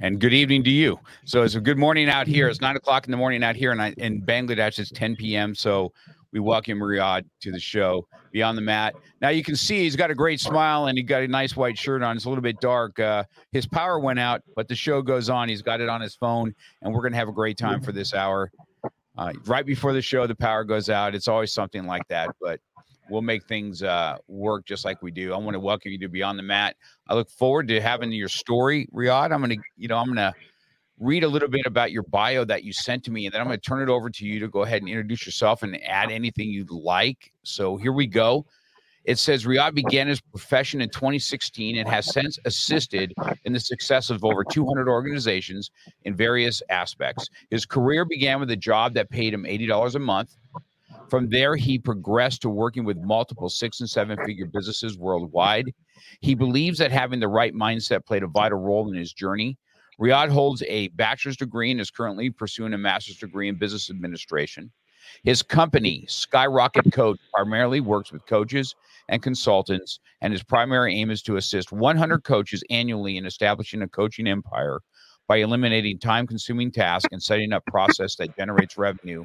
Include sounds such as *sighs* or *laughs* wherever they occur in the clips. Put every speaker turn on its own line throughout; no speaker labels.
and good evening to you. So it's a good morning out here. It's nine o'clock in the morning out here, and I, in Bangladesh it's 10 p.m. So we welcome Riyad to the show beyond the mat. Now you can see he's got a great smile and he got a nice white shirt on. It's a little bit dark. Uh, his power went out, but the show goes on. He's got it on his phone, and we're gonna have a great time for this hour. Uh, right before the show, the power goes out. It's always something like that, but we'll make things uh, work just like we do. I want to welcome you to Beyond the Mat. I look forward to having your story, Riyad. I'm gonna, you know, I'm gonna read a little bit about your bio that you sent to me, and then I'm gonna turn it over to you to go ahead and introduce yourself and add anything you'd like. So here we go. It says Riyad began his profession in 2016 and has since assisted in the success of over 200 organizations in various aspects. His career began with a job that paid him $80 a month from there, he progressed to working with multiple six and seven figure businesses worldwide. He believes that having the right mindset played a vital role in his journey. Riyad holds a bachelor's degree and is currently pursuing a master's degree in business administration. His company, SkyrocketCoach, primarily works with coaches and consultants, and his primary aim is to assist 100 coaches annually in establishing a coaching empire by eliminating time consuming tasks and setting up process that generates revenue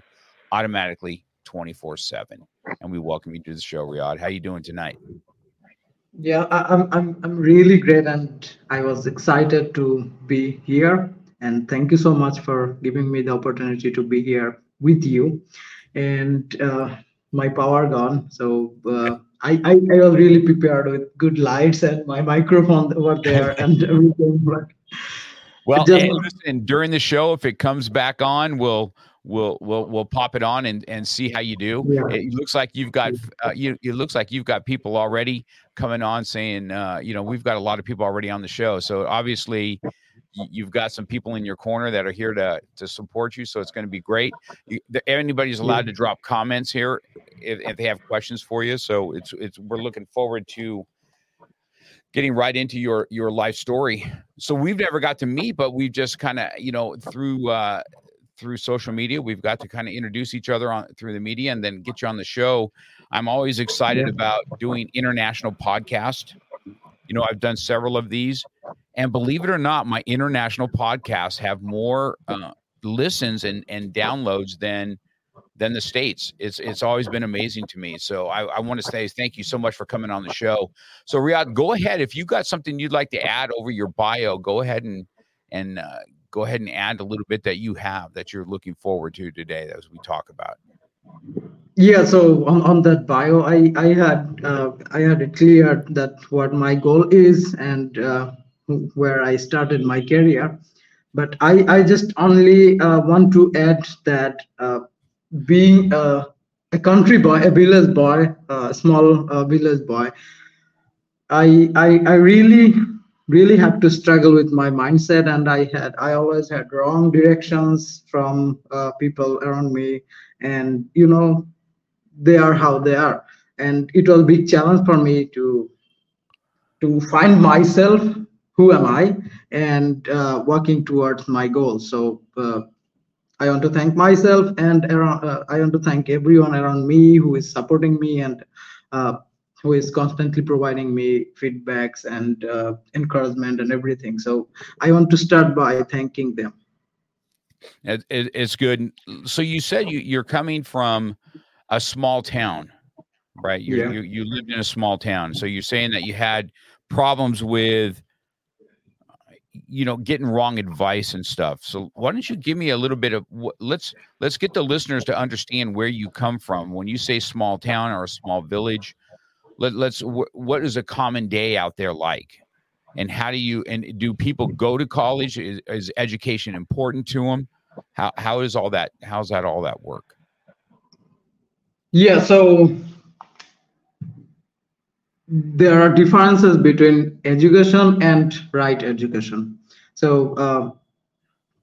automatically 24 7 and we welcome you to the show riyad. How are you doing tonight?
Yeah I, am I'm, I'm really great and i was excited to be here. And thank you so much for giving me the opportunity to be here with you. And uh, my power gone. So uh, I, I, I was really prepared with good lights and my microphone over there *laughs* and everything but
well just, and, listen, during the show if it comes back on we'll we'll we'll we'll pop it on and and see how you do. Yeah. It looks like you've got uh, you. It looks like you've got people already coming on saying, uh, you know, we've got a lot of people already on the show. So obviously, you've got some people in your corner that are here to to support you. So it's going to be great. You, anybody's allowed to drop comments here if, if they have questions for you. So it's it's we're looking forward to getting right into your your life story. So we've never got to meet, but we've just kind of you know through uh, through social media. We've got to kind of introduce each other on through the media and then get you on the show. I'm always excited about doing international podcast. You know, I've done several of these, and believe it or not, my international podcasts have more uh, listens and and downloads than than the states. It's it's always been amazing to me. So I, I want to say thank you so much for coming on the show. So Riyad, go ahead if you got something you'd like to add over your bio. Go ahead and and uh, go ahead and add a little bit that you have that you're looking forward to today as we talk about?
Yeah so on, on that bio i i had uh, i had it clear that what my goal is and uh, where i started my career. But i i just only uh, want to add that uh, being a, a country boy a village boy a small uh, village boy I, I i really really had to struggle with my mindset and i had i always had wrong directions from uh, people around me. And you know they are how they are. And it was a big challenge for me to to find myself who am i and uh, working towards my goals so uh, i want to thank myself and around, uh, i want to thank everyone around me who is supporting me and uh, who is constantly providing me feedbacks and uh, encouragement and everything. So I want to start by thanking them.
It, it, it's good. So you said you, you're coming from a small town, right? You, yeah. you you lived in a small town. So you're saying that you had problems with you know getting wrong advice and stuff so why don't you give me a little bit of let's let's get the listeners to understand where you come from when you say small town or a small village let, let's what is a common day out there like? And how do you and do people go to college? Is, is education important to them how how is all that how's that all that work?
Yeah so there are differences between education and right education. So uh,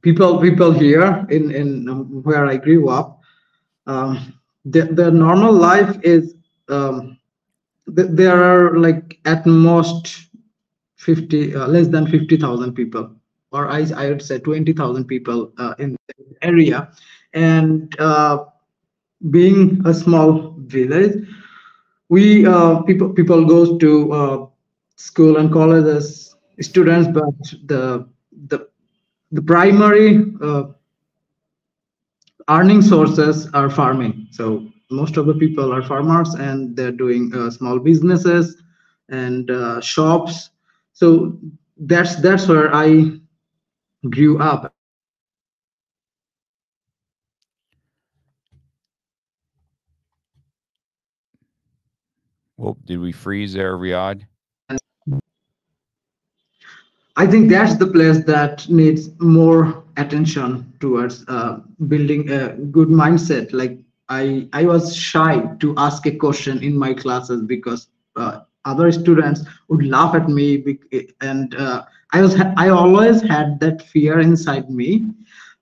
people people here in in where i grew up um, the, the normal life is um, th- there are like at most 50 uh, less than 50000 people or I, I would say 20000 people uh, in the area. And uh, being a small village we uh, people people goes to uh, school and colleges students but the the the primary uh, earning sources are farming. So most of the people are farmers and they're doing uh, small businesses and uh, shops so that's that's where i grew up
Well, did we freeze there, Riyad?
I think that's the place that needs more attention towards uh, building a good mindset. Like I, I was shy to ask a question in my classes because uh, other students would laugh at me, and uh, I was, I always had that fear inside me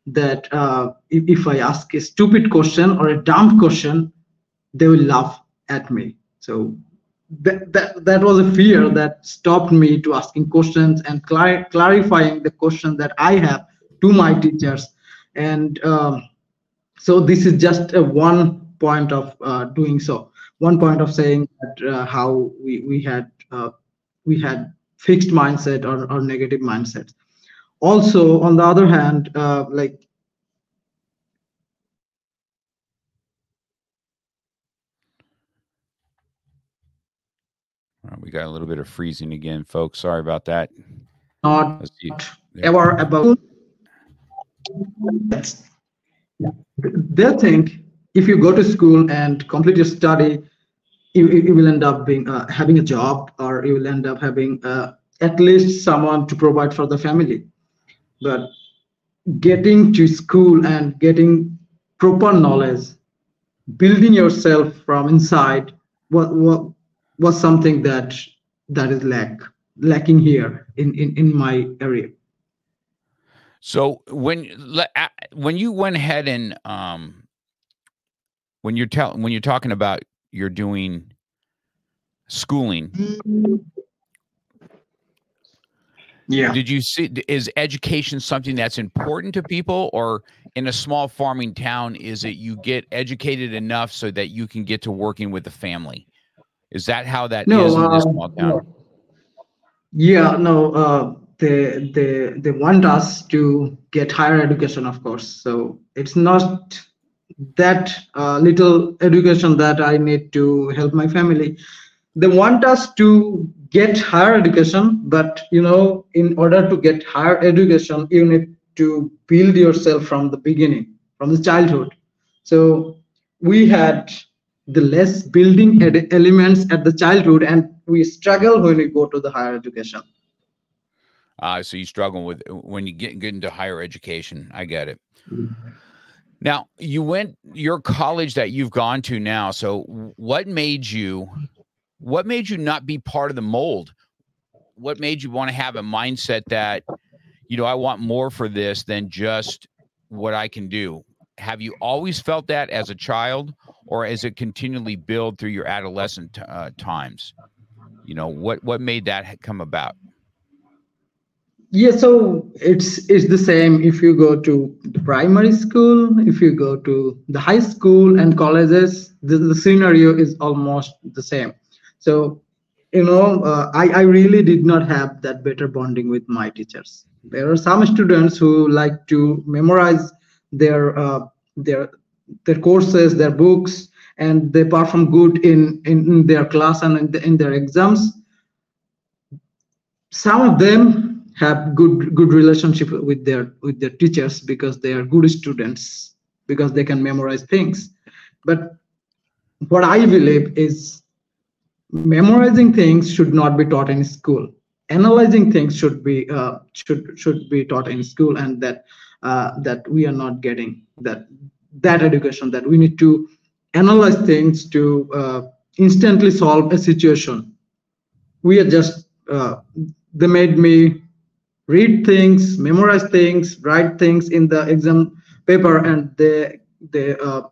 that uh, if, if I ask a stupid question or a dumb question, they will laugh at me. So that, that, that was a fear that stopped me to asking questions and clar- clarifying the question that I have to my teachers. And um, so this is just a one point of uh, doing so. One point of saying that uh, how we, we had uh, we had fixed mindset or, or negative mindset. Also, on the other hand, uh, like
we got a little bit of freezing again, folks. Sorry about that.
Not ever about. They think if you go to school and complete your study, you, you will end up being uh, having a job, or you will end up having uh, at least someone to provide for the family. But getting to school and getting proper knowledge, building yourself from inside, what what was something that that is lack lacking here in in, in my area
so when when you went ahead and um when you're telling when you're talking about you're doing schooling
yeah
did you see is education something that's important to people or in a small farming town is it you get educated enough so that you can get to working with the family is that how that no, is in this uh, small town?
Yeah, no. Uh, they they they want us to get higher education, of course. So it's not that uh, little education that I need to help my family. They want us to get higher education, but you know, in order to get higher education, you need to build yourself from the beginning, from the childhood. So we had the less building elements at the childhood and we struggle when we go to the higher education
uh, so you struggle with when you get, get into higher education i get it mm-hmm. now you went your college that you've gone to now so what made you what made you not be part of the mold what made you want to have a mindset that you know i want more for this than just what i can do have you always felt that as a child or as it continually build through your adolescent uh, times? You know, what what made that come about?
Yeah, so it's it's the same if you go to the primary school, if you go to the high school and colleges, the, the scenario is almost the same. So, you know, uh, I, I really did not have that better bonding with my teachers. There are some students who like to memorize their uh, their their courses, their books, and they perform good in, in, their class and in, the, in their exams. Some of them have good good relationship with their with their teachers because they are good students because they can memorize things. But what i believe is memorizing things should not be taught in school. Analyzing things should be uh, should should be taught in school and that uh, that we are not getting that that education that we need to analyze things to uh, instantly solve a situation. We are just uh, they made me read things memorize things write things in the exam paper and they they uh,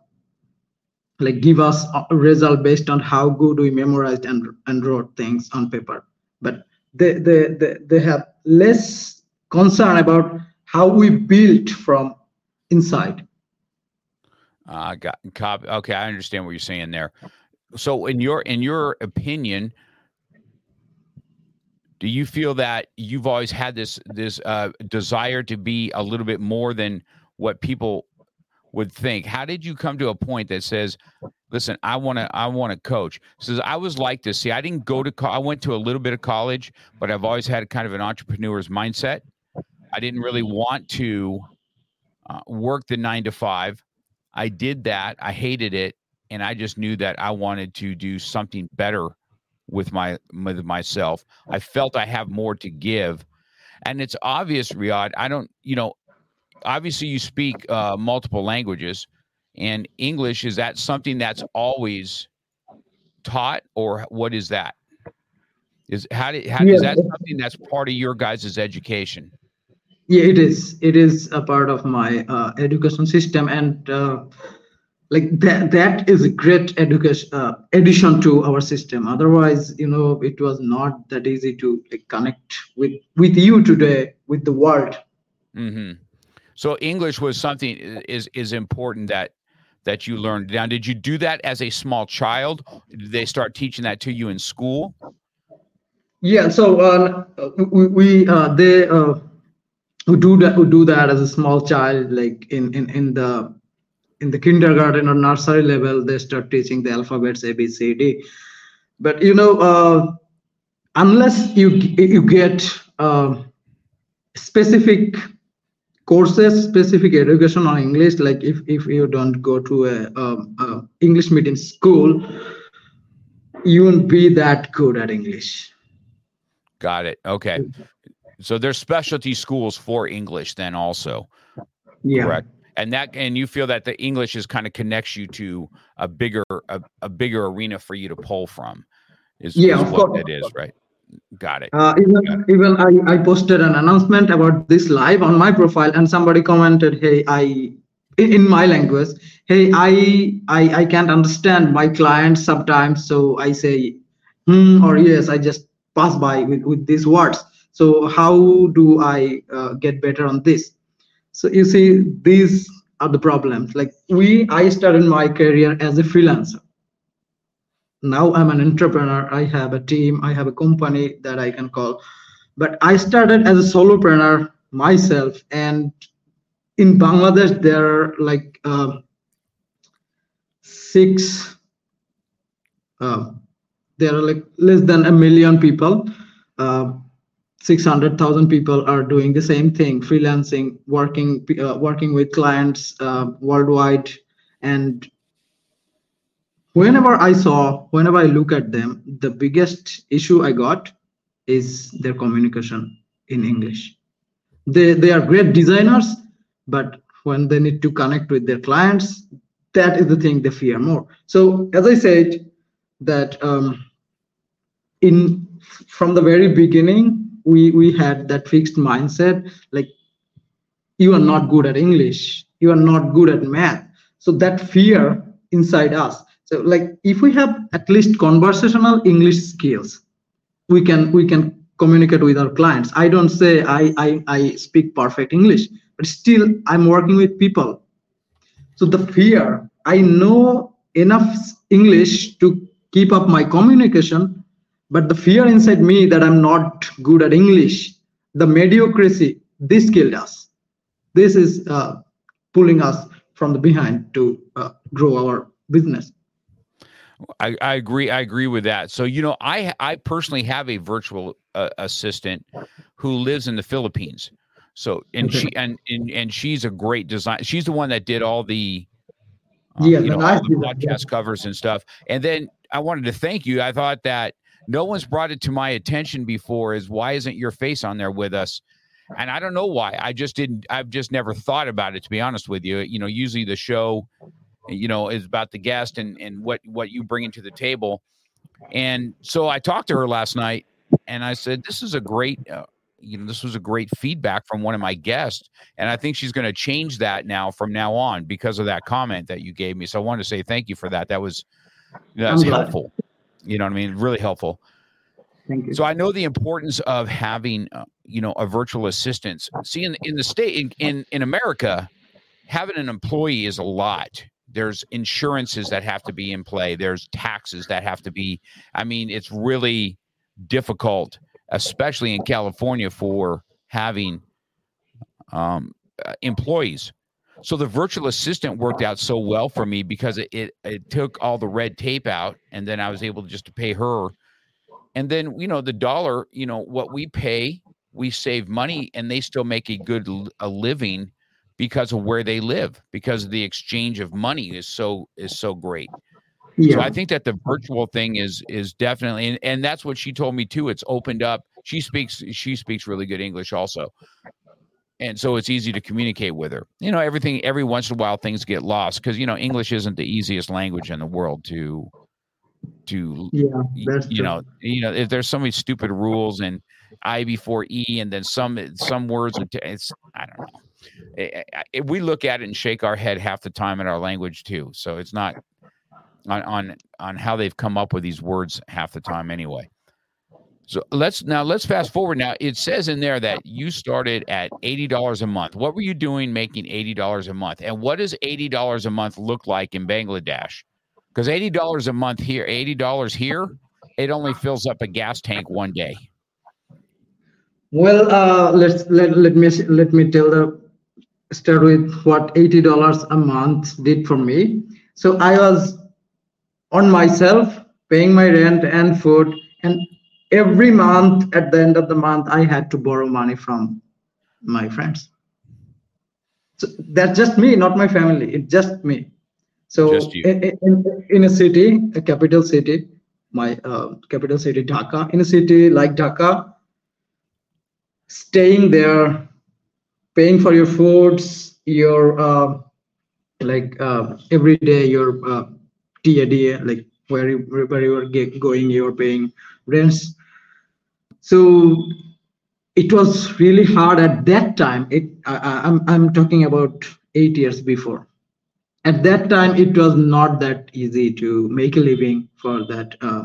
like give us a result based on how good we memorized and and wrote things on paper. But they they they, they have less concern about how we built from inside.
Uh got copy okay i understand what you're saying there. So in your in your opinion do you feel that you've always had this this uh, desire to be a little bit more than what people would think? How did you come to a point that says listen i want to i want to coach. Says i was like this. See i didn't go to co- i went to a little bit of college but i've always had kind of an entrepreneur's mindset. I didn't really want to uh, work the nine to five. I did that. I hated it and i just knew that i wanted to do something better with my with myself. I felt i have more to give. And it's obvious riyad i don't you know obviously you speak uh, multiple languages and english is that something that's always taught or what is that? Is how, did, how
Yeah.
is that something that's part of your guys' education?
Yeah it is. It is a part of my uh, education system and uh, like that that is a great education uh, addition to our system. Otherwise you know it was not that easy to like connect with with you today with the world.
Hmm so english was something is is important that that you learned. Now did you do that as a small child? Did they start teaching that to you in school?
Yeah so uh, we, we uh, they uh, who do that who do that as a small child like in in in the in the kindergarten or nursery level they start teaching the alphabets a b c d. But you know uh, unless you you get uh, specific courses specific education on english like if if you don't go to a, um, a english medium school you won't be that good at english.
Got it. Okay. So there's specialty schools for english then also.
Yeah.
Correct and that and you feel that the english is kind of connects you to a bigger a, a bigger arena for you to pull from is,
Yeah,
is
of
what
course.
it is right got it
Uh, even even I, I posted an announcement about this live on my profile, and somebody commented, "Hey, I in, in my language, hey, I, I I can't understand my clients sometimes, so I say hmm or yes, I just pass by with with these words. So how do I uh, get better on this? So you see, these are the problems. Like we, I started my career as a freelancer. Now i'm an entrepreneur. I have a team. I have a company that i can call. But i started as a solopreneur myself and in bangladesh there are like uh, six uh, there are like less than a million people. Uh, 600,000 people are doing the same thing freelancing working uh, working with clients uh, worldwide. And whenever i saw whenever i look at them the biggest issue i got is their communication in english. They they are great designers but when they need to connect with their clients that is the thing they fear more. So as i said that um, in from the very beginning we we had that fixed mindset like you are not good at english you are not good at math. So that fear inside us. So like if we have at least conversational english skills we can we can communicate with our clients. I don't say i i, I speak perfect english but still i'm working with people. So the fear i know enough english to keep up my communication but the fear inside me that i'm not good at english the mediocrity this killed us this is uh, pulling us from the behind to uh, grow our business
I, I agree. I agree with that. So you know, I I personally have a virtual uh, assistant who lives in the Philippines. So and she *laughs* and, and and she's a great design. She's the one that did all the um,
Yeah,
you
the
know, all the
design, yeah.
podcast covers and stuff. And then I wanted to thank you. I thought that no one's brought it to my attention before. Is why isn't your face on there with us? And I don't know why. I just didn't. I've just never thought about it. To be honest with you, you know, usually the show, you know, is about the guest and and what what you bring into the table. And so I talked to her last night, and I said, "This is a great." Uh, you know, this was a great feedback from one of my guests, and I think she's going to change that now from now on because of that comment that you gave me. So I wanted to say thank you for that. That was that's helpful. You know what I mean? Really helpful.
Thank you.
So I know the importance of having, uh, you know, a virtual assistant. See, in, in the state, in, in in America, having an employee is a lot. There's insurances that have to be in play. There's taxes that have to be. I mean, it's really difficult, especially in California, for having um, uh, employees. So the virtual assistant worked out so well for me because it, it it took all the red tape out, and then I was able to just to pay her. And then you know the dollar you know what we pay we save money and they still make a good a living because of where they live because the exchange of money is so is so great.
Yeah.
so i think that the virtual thing is is definitely and, and that's what she told me too it's opened up. She speaks she speaks really good english also and so it's easy to communicate with her. You know everything every once in a while things get lost because you know english isn't the easiest language in the world to to
yeah,
you
true.
know you know if there's so many stupid rules and i before e and then some some words it's i don't know. I- I- I- we look at it and shake our head half the time in our language too so it's not on on on how they've come up with these words half the time anyway so let's now let's fast forward now it says in there that you started at $80 a month what were you doing making $80 a month and what does $80 a month look like in bangladesh because eighty dollars a month here, eighty dollars here, it only fills up a gas tank one day.
Well, uh, let's let, let me let me tell the start with what eighty dollars a month did for me. So I was on myself, paying my rent and food, and every month at the end of the month, I had to borrow money from my friends. So that's just me, not my family. It's just me. So
Just
in, in, in a city, a capital city, my uh, capital city Dhaka, in a city like Dhaka, staying there, paying for your foods, your uh, like uh, every day your uh, TAD, like where you, where you are going, you're paying rents. So it was really hard at that time. It I- I'm I'm talking about eight years before. At that time, it was not that easy to make a living for that uh,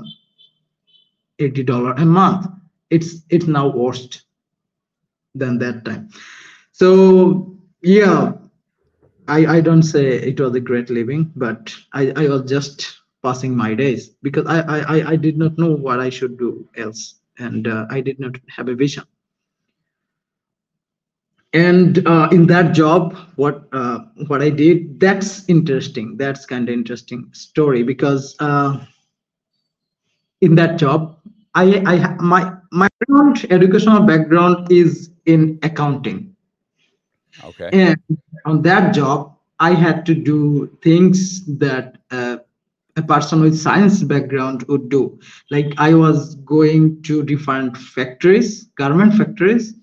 eighty dollar a month. It's it's now worse than that time. So yeah, I I don't say it was a great living, but I I was just passing my days because I I I- did not know what I should do else, and uh, I did not have a vision. And uh, in that job, what uh, what I did, that's interesting. That's kind of interesting story because uh, in that job, I I my my educational background is in accounting.
Okay.
And on that job, I had to do things that uh, a person with science background would do. Like I was going to different factories, garment factories,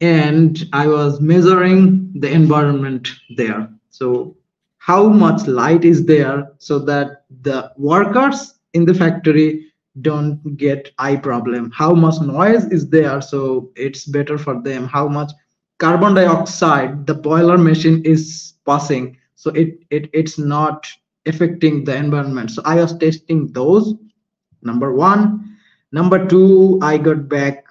and I was measuring the environment there. So how much light is there so that the workers in the factory don't get eye problem how much noise is there so it's better for them how much carbon dioxide the boiler machine is passing so it, it it's not affecting the environment. So i was testing those number one. Number two i got back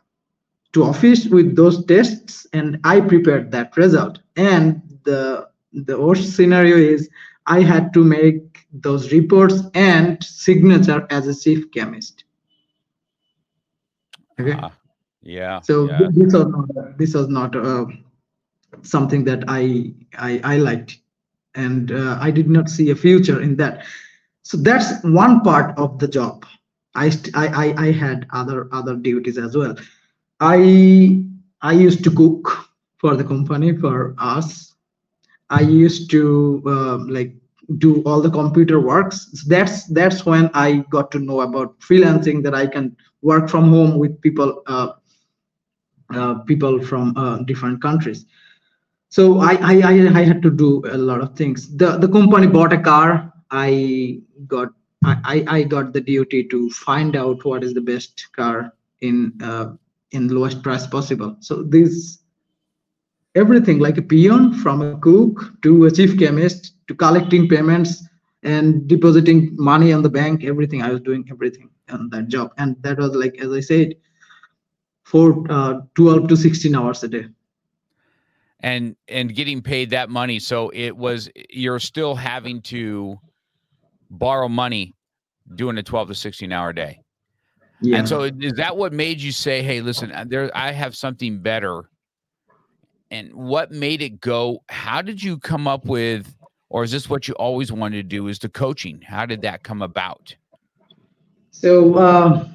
to office with those tests and i prepared that result. And the the worst scenario is i had to make those reports and signature as a chief chemist. Okay?
Ah, yeah.
so
yeah.
this was not this was not uh, something that I, I i liked and uh, i did not see a future in that so that's one part of the job I, I I had other other duties as well. I I used to cook for the company for us. I used to uh, like do all the computer works. That's that's when I got to know about freelancing that I can work from home with people uh, uh, people from uh, different countries. So I, I I I had to do a lot of things. The the company bought a car. I got I, I got the duty to find out what is the best car in uh, in lowest price possible. So this everything like a peon from a cook to a chief chemist to collecting payments and depositing money on the bank, everything I was doing everything on that job. And that was like as I said, for uh, 12 to 16 hours a day
and and getting paid that money so it was you're still having to borrow money doing a 12 to 16 hour day yeah. And so is that what made you say, "Hey, listen, uh, there I have something better." And what made it go? How did you come up with or is this what you always wanted to do is the coaching? How did that come about?
So uh,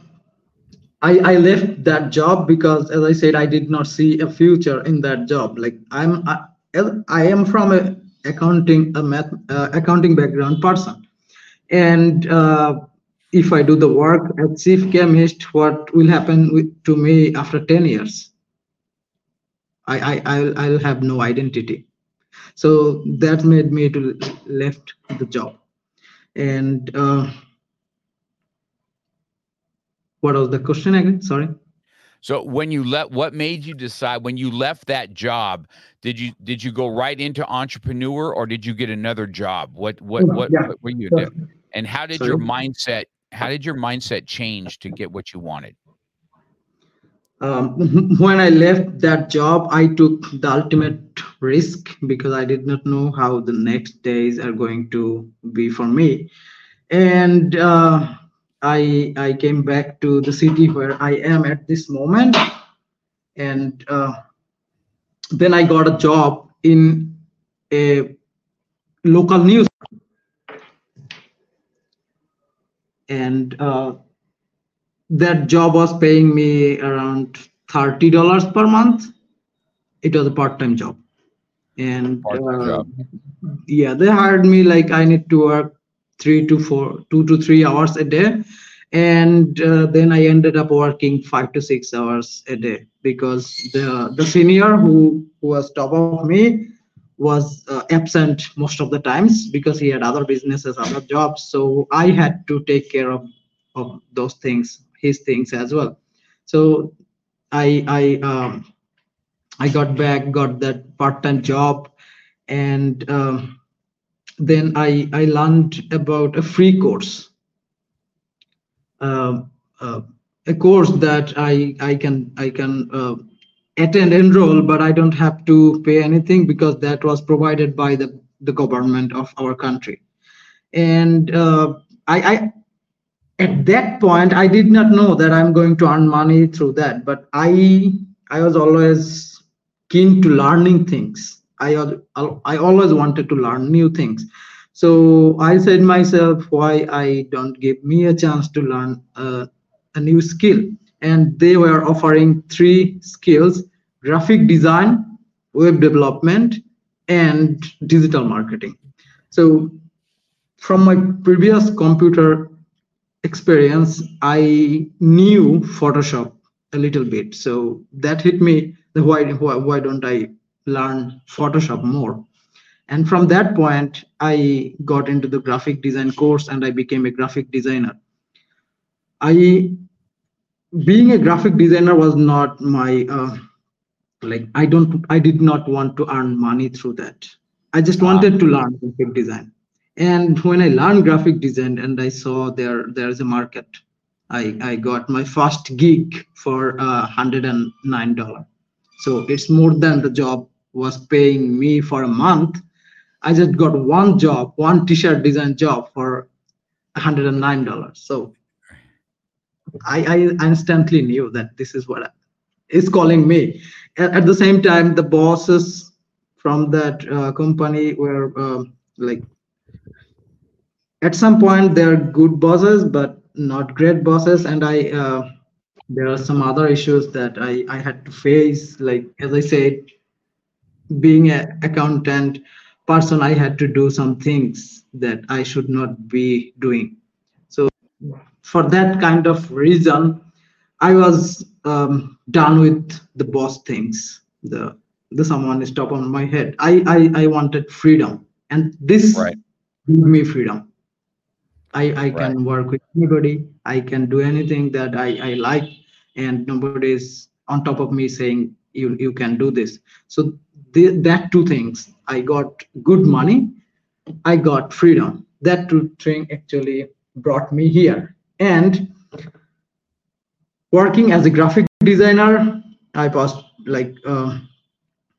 I I left that job because as I said I did not see a future in that job. Like I'm I, I am from a accounting a math uh, accounting background person and uh, if I do the work as chief chemist, what will happen with, to me after 10 years? I, I, I'll, I'll have no identity. So that made me to left the job. And uh, what was the question again? Sorry.
So when you left, what made you decide when you left that job? Did you did you go right into entrepreneur or did you get another job? What what what, yeah. what were you doing? And how did Sorry? your mindset how did your mindset change to get what you wanted?
Um, *laughs* when I left that job, I took the ultimate risk because I did not know how the next days are going to be for me. And uh, I, I came back to the city where I am at this moment. And uh, then I got a job in a local news and uh, that job was paying me around thirty dollars per month. It was a part-time job, and uh, job. yeah, they hired me like I need to work three to four, two to three hours a day, and uh, then I ended up working five to six hours a day because the the senior who, who was top of me was uh, absent most of the times because he had other businesses other jobs. So i had to take care of of those things his things as well. So i i um, i got back got that part-time job and um, then i i learned about a free course. Uh, uh, a course that i i can i can uh, attend enroll but i don't have to pay anything because that was provided by the, the government of our country. And uh, I, I at that point i did not know that i'm going to earn money through that but i i was always keen to learning things i i always wanted to learn new things. So i said myself why i don't give me a chance to learn uh, a new skill? And they were offering three skills graphic design web development and digital marketing. So from my previous computer experience i knew photoshop a little bit. So that hit me why why, why don't i learn photoshop more. And from that point i got into the graphic design course and i became a graphic designer. I being a graphic designer was not my uh, like i don't i did not want to earn money through that. I just wanted to learn graphic design. And when i learned graphic design and i saw there there's a market i i got my first gig for uh, 109 dollar so it's more than the job was paying me for a month i just got one job one t-shirt design job for 109 dollars. So I, I instantly knew that this is what is calling me. At, at the same time, the bosses from that uh, company were uh, like, at some point they're good bosses, but not great bosses. And i uh, there are some other issues that i i had to face. Like as i said being an accountant person i had to do some things that i should not be doing. So for that kind of reason i was um, done with the boss things. The the someone is top on my head. I i, I wanted freedom. And this
Right.
gave me freedom. I i
Right.
can work with anybody. I can do anything that i i like. And nobody is on top of me saying you you can do this. So the, that two things. I got good money. I got freedom. That two thing actually brought me here. And working as a graphic designer i was like uh,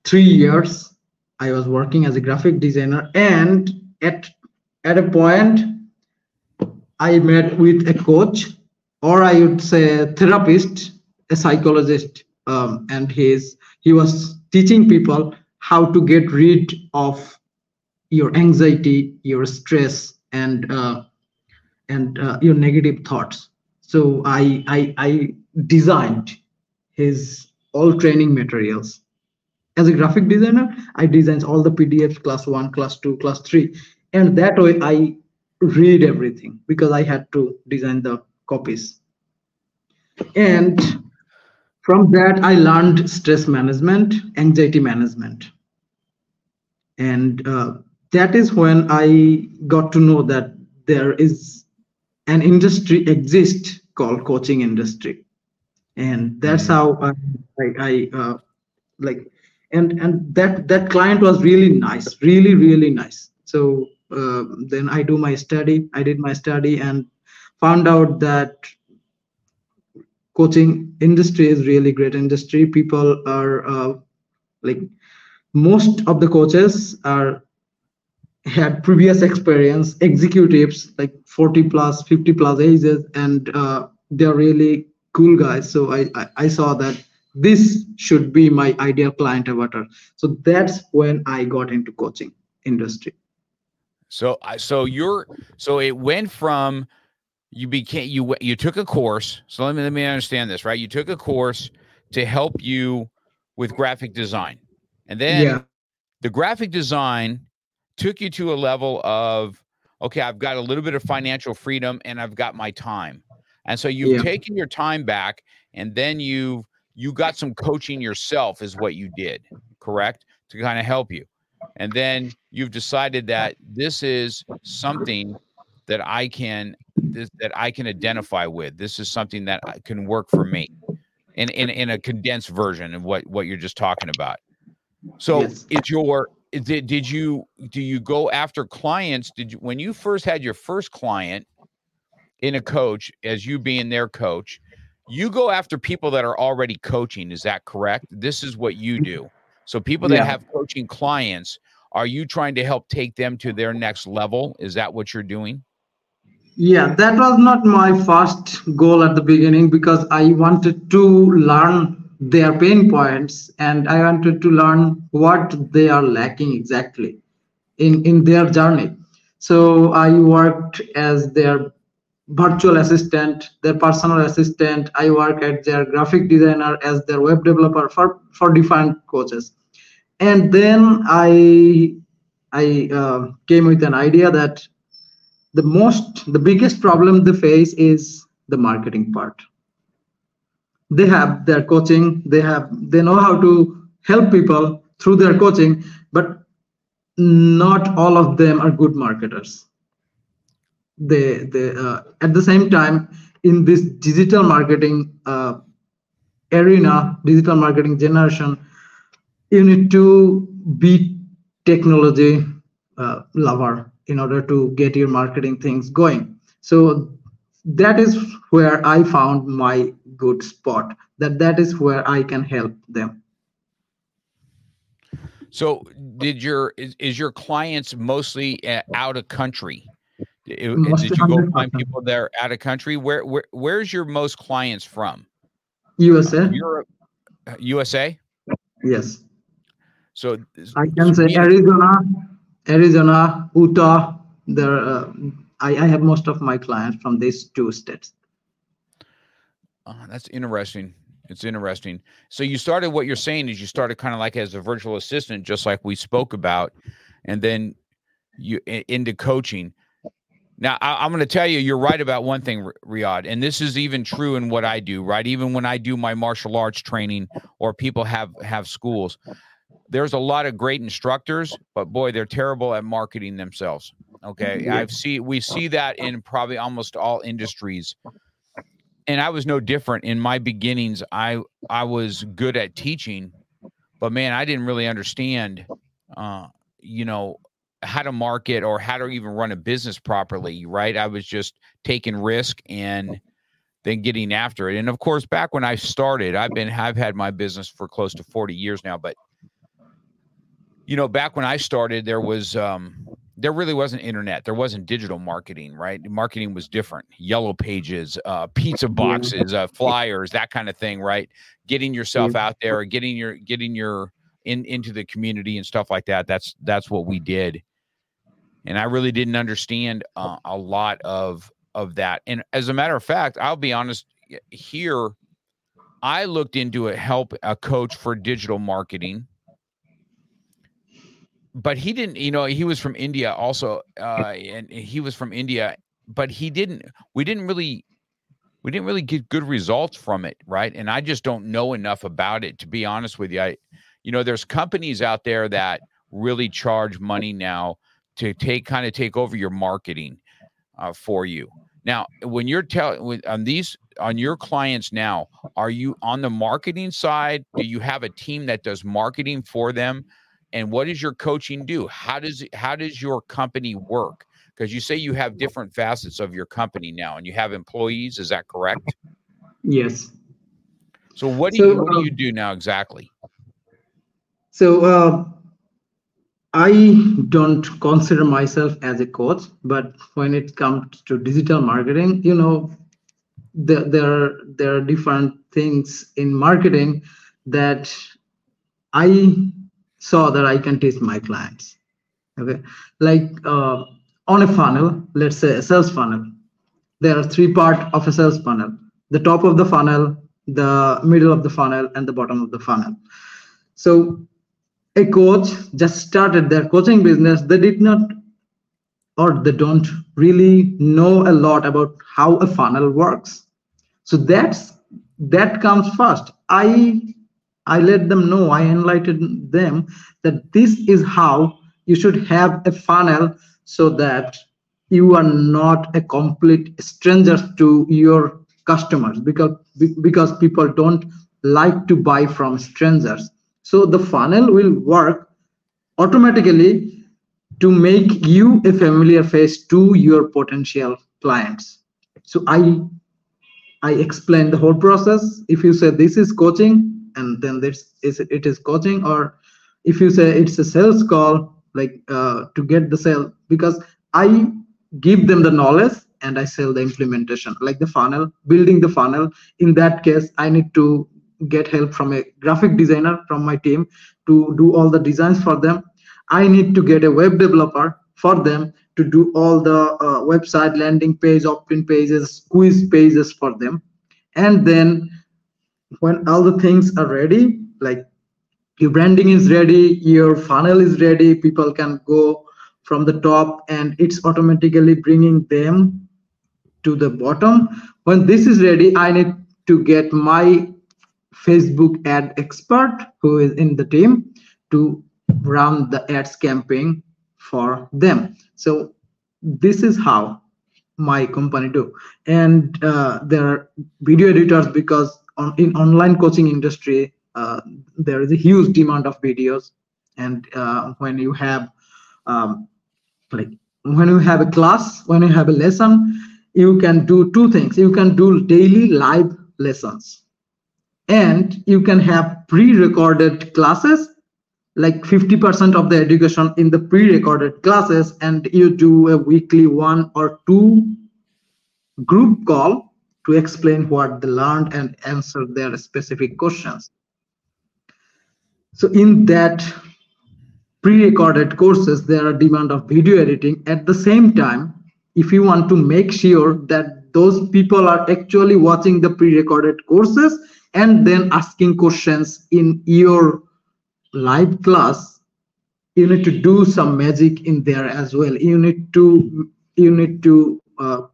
three years. I was working as a graphic designer. And at at a point i met with a coach or i would say therapist a psychologist um, and he's he was teaching people how to get rid of your anxiety your stress and uh, and uh, your negative thoughts. So I, I i designed his all training materials. As a graphic designer i designed all the pdfs class 1 class 2 class 3 and that way i read everything because i had to design the copies. And from that i learned stress management anxiety management. And uh, that is when i got to know that there is an industry exists called coaching industry. And that's how i i, I uh, like and and that that client was really nice really really nice. So uh, then i do my study i did my study and found out that coaching industry is really great industry. People are uh, like most of the coaches are had previous experience executives like 40 plus 50 plus ages and uh, they're really cool guys. So I, I i saw that this should be my ideal client avatar. So that's when i got into coaching industry.
So I so you're so it went from you became you you took a course. So let me let me understand this, right? You took a course to help you with graphic design. And then
yeah
the graphic design took you to a level of okay, I've got a little bit of financial freedom and I've got my time. And so you've
Yeah.
taken your time back and then you you got some coaching yourself is what you did, correct? To kind of help you. And then you've decided that this is something that I can this, that I can mm-hmm. identify with. This is something that uh, can work for me. In, in in a condensed version of what what you're just talking about. So
Yes.
is your did, did you do you go after clients did you when you first had your first client in a coach as you being their coach you go after people that are already coaching is that correct this is what you do so people that
Yeah.
have coaching clients are you trying to help take them to their next level is that what you're doing
yeah that was not my first goal at the beginning because i wanted to learn their pain points and i wanted to learn what they are lacking exactly in in their journey. So i worked as their virtual assistant their personal assistant. I work at their graphic designer as their web developer for for different coaches and then i i uh, came with an idea that the most the biggest problem they face is the marketing part. They have their coaching they have they know how to help people through their coaching but not all of them are good marketers. They they uh, at the same time in this digital marketing uh, arena digital marketing generation you need to be technology uh, lover in order to get your marketing things going. So that is where i found my good spot. That that is where i can help them.
So did your is, is your clients mostly uh, out of country? Did- uh, did you go find people that are out of country? Where where where's your most clients from?
Usa
Europe, uh, USA.
yes.
So
i can say
so we-
arizona arizona utah there uh, I, I have most of my clients from these two states.
Oh, that's interesting. It's interesting. So you started what you're saying is you started kind of like as a virtual assistant, just like we spoke about, and then you into coaching. Now I, am going to tell you, you're right about one thing, Riyad, and this is even true in what I do. Right, even when I do my martial arts training or people have have schools, there's a lot of great instructors, but boy, they're terrible at marketing themselves. Okay, I've see we see that in probably almost all industries and I was no different in my beginnings. I I was good at teaching, but man, I didn't really understand, uh, you know, how to market or how to even run a business properly. Right? I was just taking risk and then getting after it. And of course, back when I started, I've been I've had my business for close to forty years now. But you know, back when I started, there was um, there really wasn't internet. There wasn't digital marketing, right? Marketing was different. Yellow pages, uh, pizza boxes, uh, flyers, that kind of thing, right? Getting yourself out there, getting your getting your in into the community and stuff like that. That's that's what we did, and I really didn't understand uh, a lot of of that. And as a matter of fact, I'll be honest here. I looked into a help a coach for digital marketing but he didn't you know he was from india also uh and he was from india but he didn't we didn't really we didn't really get good results from it right? And i just don't know enough about it to be honest with you. I you know there's companies out there that really charge money now to take kind of take over your marketing uh, for you. Now when you're telling on these on your clients now are you on the marketing side? Do you have a team that does marketing for them and what does your coaching do? How does how does your company work? Because you say you have different facets of your company now and you have employees is that correct?
Yes.
So what do so, you what do you um do now exactly?
So uh, i don't consider myself as a coach but when it comes to digital marketing you know there, there are there are different things in marketing that i so that I can teach my clients. Okay, like uh, on a funnel, let's say a sales funnel. There are three parts of a sales funnel: the top of the funnel, the middle of the funnel, and the bottom of the funnel. So a coach just started their coaching business. They did not or they don't really know a lot about how a funnel works. So that's that comes first. I I let them know, I enlightened them that this is how you should have a funnel so that you are not a complete stranger to your customers because because people don't like to buy from strangers. So the funnel will work automatically to make you a familiar face to your potential clients. So i i explain the whole process. If you say this is coaching and then this is it is coaching or if you say it's a sales call like uh, to get the sale because i give them the knowledge and i sell the implementation like the funnel building the funnel. In that case i need to get help from a graphic designer from my team to do all the designs for them. I need to get a web developer for them to do all the uh, website landing page opt-in pages quiz pages for them. And then when all the things are ready like your branding is ready your funnel is ready people can go from the top and it's automatically bringing them to the bottom. When this is ready i need to get my facebook ad expert who is in the team to run the ads campaign for them. So this is how my company do. And uh, there are video editors because on, in online coaching industry uh, there is a huge demand of videos. And uh, when you have um, like when you have a class when you have a lesson you can do two things. You can do daily live lessons. And you can have pre-recorded classes like 50% of the education in the pre-recorded classes and you do a weekly one or two group call to explain what they learned and answer their specific questions. So in that pre-recorded courses, there are demand of video editing. At the same time, if you want to make sure that those people are actually watching the pre-recorded courses and then asking questions in your live class you need to do some magic in there as well you need to you need to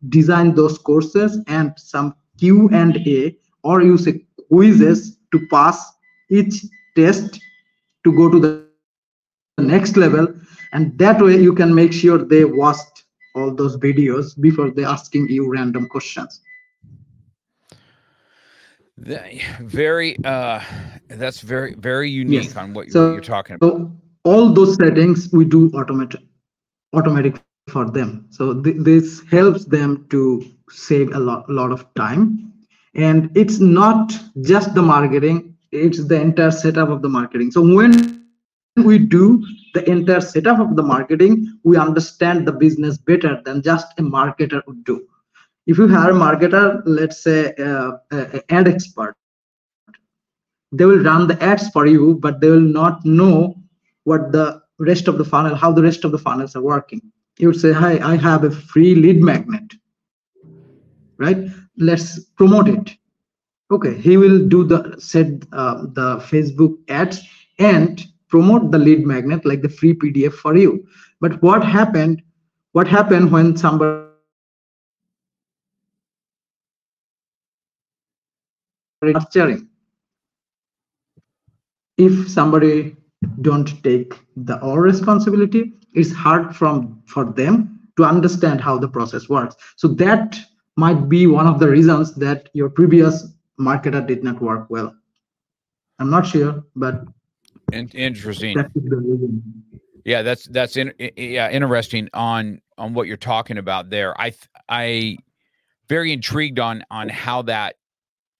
design those courses and some q and a or use a quizzes to pass each test to go to the next level. And that way you can make sure they watched all those videos before they asking you random questions.
Very uh that's very very unique yes. on what,
so,
you're talking about.
so all those settings we do automatic automatic for them. So th- this helps them to save a lot, lot of time. And it's not just the marketing it's the entire setup of the marketing. So when we do the entire setup of the marketing we understand the business better than just a marketer would do. If you hire a marketer let's say uh, an ad expert they will run the ads for you but they will not know what the rest of the funnel how the rest of the funnels are working you would say hi i have a free lead magnet. Right? Let's promote it. Okay he will do the set uh, the facebook ads and promote the lead magnet like the free pdf for you. But what happened what happened when somebody sharing. If somebody don't take the all responsibility. It's hard from for them to understand how the process works. So that might be one of the reasons that your previous marketer did not work well. I'm not sure but
in- interesting. yeah that's that's in, yeah interesting on on what you're talking about there. I i very intrigued on on how that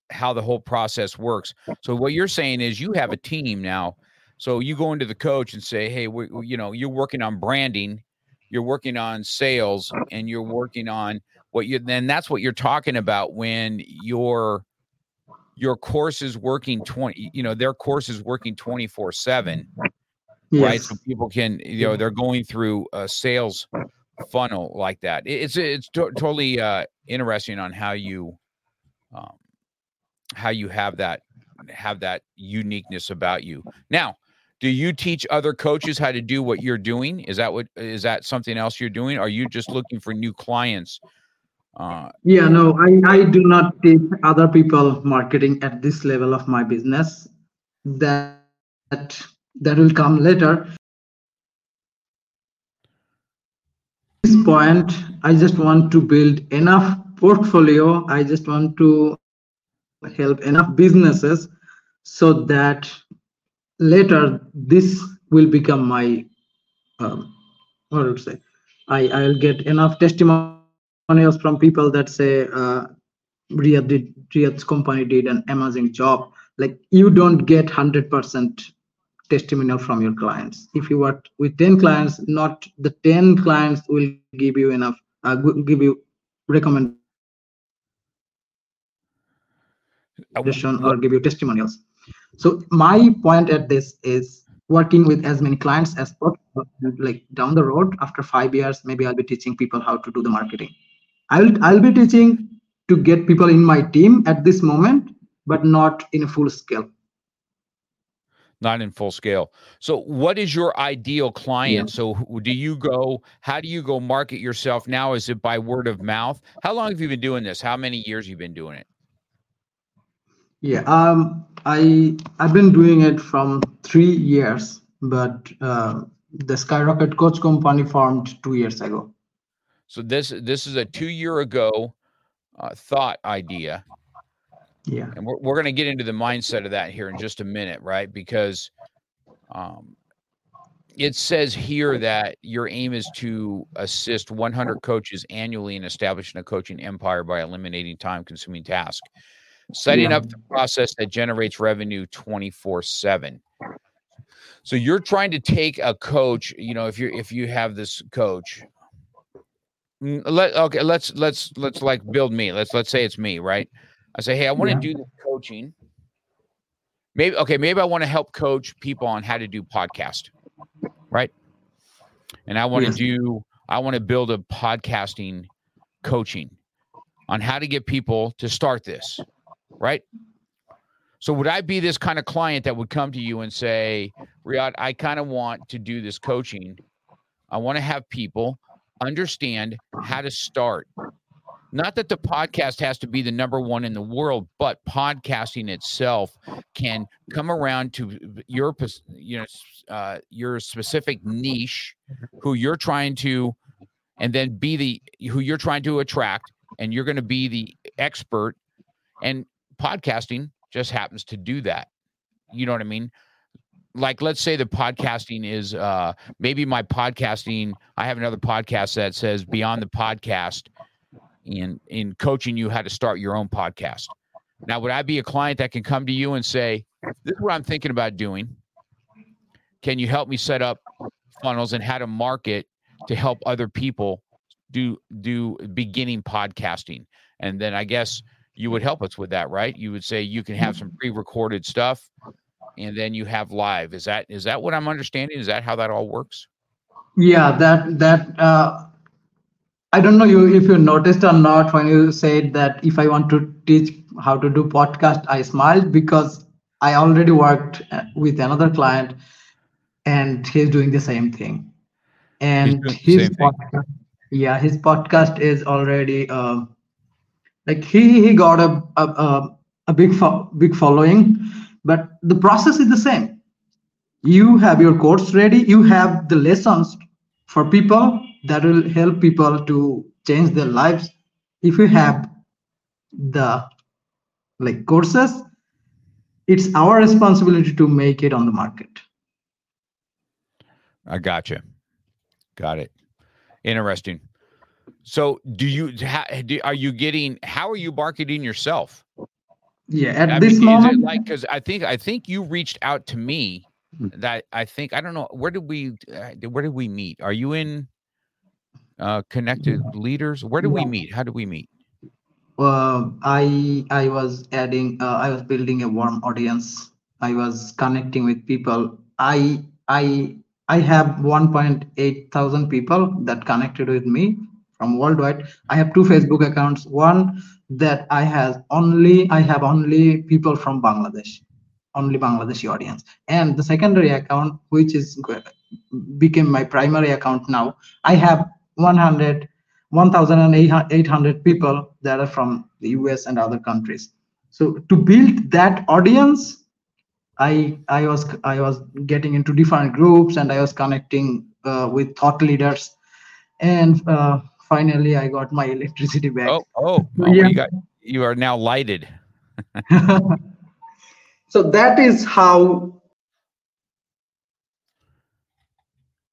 how the whole process works. So what you're saying is you have a team now so you go into the coach and say, "Hey, we, you know, you're working on branding, you're working on sales, and you're working on what you." Then that's what you're talking about when your your course is working twenty. You know, their course is working twenty four seven. Right, so people can, you know, they're going through a sales funnel like that. It's it's to- totally uh, interesting on how you um, how you have that have that uniqueness about you. Now, do you teach other coaches how to do what you're doing? Is that what is that something else you're doing? Are you just looking for new clients?
Uh, yeah no I, I do not teach other people marketing at this level of my business. That that will come later. This point i just want to build enough portfolio. I just want to help enough businesses so that later this will become my um, what would say? I i'll get enough testimonials from people that say uh, Riyad did Riyad's company did an amazing job. Like you don't get 100% testimonial from your clients. If you work with 10 clients not the 10 clients will give you enough uh, give you recommendation or give you testimonials so my point at this is working with as many clients as possible. Like down the road, after five years, maybe I'll be teaching people how to do the marketing. I'll I'll be teaching to get people in my team at this moment, but not in a full scale.
Not in full scale. So, what is your ideal client? Yeah. So, do you go? How do you go market yourself now? Is it by word of mouth? How long have you been doing this? How many years you've you been doing it?
Yeah, um, I I've been doing it from three years, but uh, the SkyrocketCoach Company formed two years ago.
So this this is a two year ago uh, thought idea.
Yeah,
and we're we're going to get into the mindset of that here in just a minute, right? Because um, it says here that your aim is to assist 100 coaches annually in establishing a coaching empire by eliminating time consuming tasks setting yeah. up the process that generates revenue 24 7 so you're trying to take a coach you know if you're if you have this coach. Mm, let okay let's let's let's like build me. Let's let's say it's me right? I say hey i want to yeah. do the coaching. Maybe okay maybe i want to help coach people on how to do podcast right? And i want to do I want to build a podcasting coaching on how to get people to start this, right? So would I be this kind of client that would come to you and say, Riyad, I kind of want to do this coaching. I want to have people understand how to start. Not that the podcast has to be the number one in the world, but podcasting itself can come around to your you know uh, your specific niche, who you're trying to, and then be the who you're trying to attract, and you're going to be the expert. And podcasting just happens to do that. You know what I mean? Like, let's say the podcasting is uh, maybe my podcasting. I have another podcast that says Beyond the Podcast in in coaching you how to start your own podcast. Now, would I be a client that can come to you and say, "This is what I'm thinking about doing. Can you help me set up funnels and how to market to help other people do do beginning podcasting?" And then I guess you would help us with that, right? You would say you can have some pre-recorded stuff and then you have live. Is that is that what I'm understanding? Is that how that all works?
Yeah, that that uh, I don't know you if you noticed or not when you said that if I want to teach how to do podcast, I smiled because I already worked uh, with another client and he's doing the same thing. And his podcast, yeah, his podcast is already uh, like he he got a a, a big fo- big following, but the process is the same. You have your course ready. You have the lessons for people that will help people to change their lives if you have the like courses it's our responsibility to make it on the market
i got you got it interesting so do you how, do, are you getting how are you marketing yourself
yeah at I this mean, moment
like because i think i think you reached out to me hmm. that i think i don't know where did we uh, where did we meet are you in uh, connected leaders. Where do we meet? How do we meet?
Uh, I I was adding. Uh, I was building a warm audience. I was connecting with people. I I I have 1.8 thousand people that connected with me from worldwide. I have two Facebook accounts. One that I have only I have only people from Bangladesh, only Bangladeshi audience, and the secondary account, which is became my primary account now. I have 100 1800 people that are from the us and other countries so to build that audience i i was i was getting into different groups and i was connecting uh, with thought leaders and uh, finally i got my electricity back.
Oh oh, oh yeah. you, got, you are now lighted. *laughs*
So that is how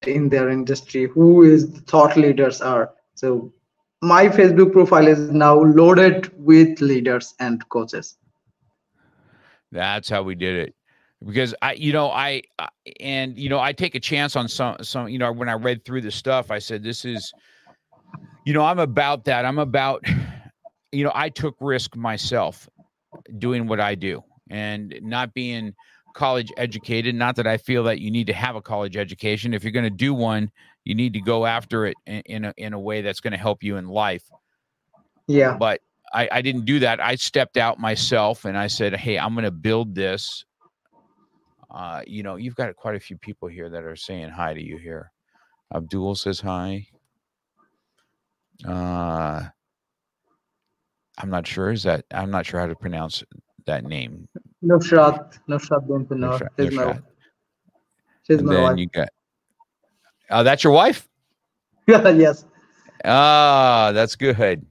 in their industry who is the thought leaders are. So my facebook profile is now loaded with leaders and coaches.
That's how we did it. Because i you know i and you know i take a chance on some some you know when i read through the stuff i said this is you know i'm about that i'm about you know i took risk myself doing what i do and not being college educated. Not that I feel that you need to have a college education. If you're going to do one, you need to go after it in, in a, in a way that's going to help you in life.
Yeah.
But I, I didn't do that. I stepped out myself and I said, Hey, I'm going to build this. Uh, you know, you've got quite a few people here that are saying hi to you here. Abdul says hi. Uh, I'm not sure. Is that I'm not sure how to pronounce that name.
Nusrat, Nusrat bint Nusrat. She's my,
she's my then wife. you got. Oh, that's your wife.
Yeah. *laughs* yes.
Ah, that's good.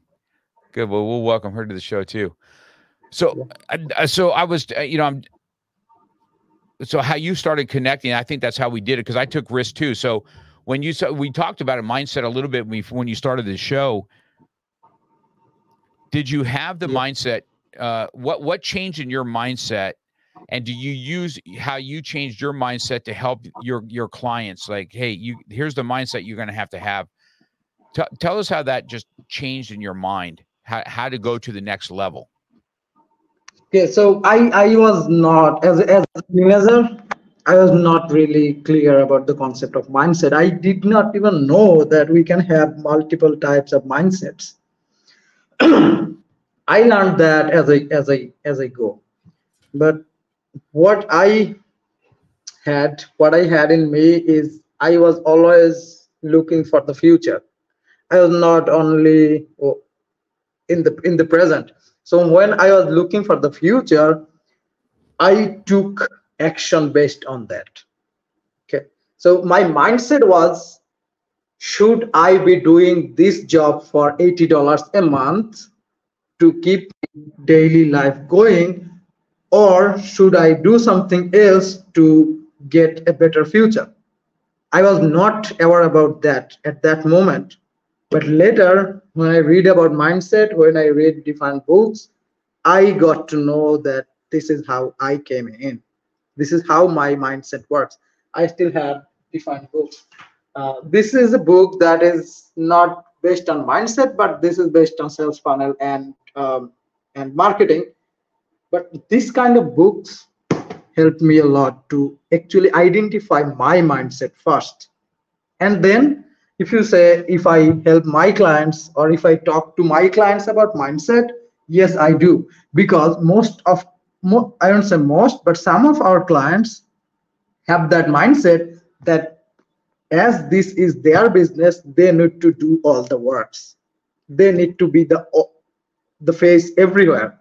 Good. Well, we'll welcome her to the show too. So, yeah. so I was, uh, you know, I'm. So how you started connecting? I think that's how we did it because I took risk too. So when you saw, we talked about a mindset a little bit when you started the show. Did you have the yeah. mindset uh, what what changed in your mindset and do you use how you changed your mindset to help your your clients like hey you here's the mindset you're going to have to have T- tell us how that just changed in your mind how, how to go to the next level
okay so i i was not as, as a teenager I was not really clear about the concept of mindset. I did not even know that we can have multiple types of mindsets. *clears throat* I learned that as I as I as I go. But what I had, what I had in me is I was always looking for the future. I was not only oh, in the in the present. So when I was looking for the future, I took action based on that. Okay. So my mindset was should I be doing this job for $80 a month to keep daily life going or should I do something else to get a better future? I was not aware about that at that moment. But later, when I read about mindset, when I read different books, I got to know that this is how I came in. This is how my mindset works. I still have different books. Uh, this is a book that is not based on mindset, but this is based on sales funnel and um, and marketing. But this kind of books helped me a lot to actually identify my mindset first, and then if you say if I help my clients or if I talk to my clients about mindset, yes, I do because most of I don't say most, but some of our clients have that mindset that as this is their business, they need to do all the works. They need to be the the face everywhere.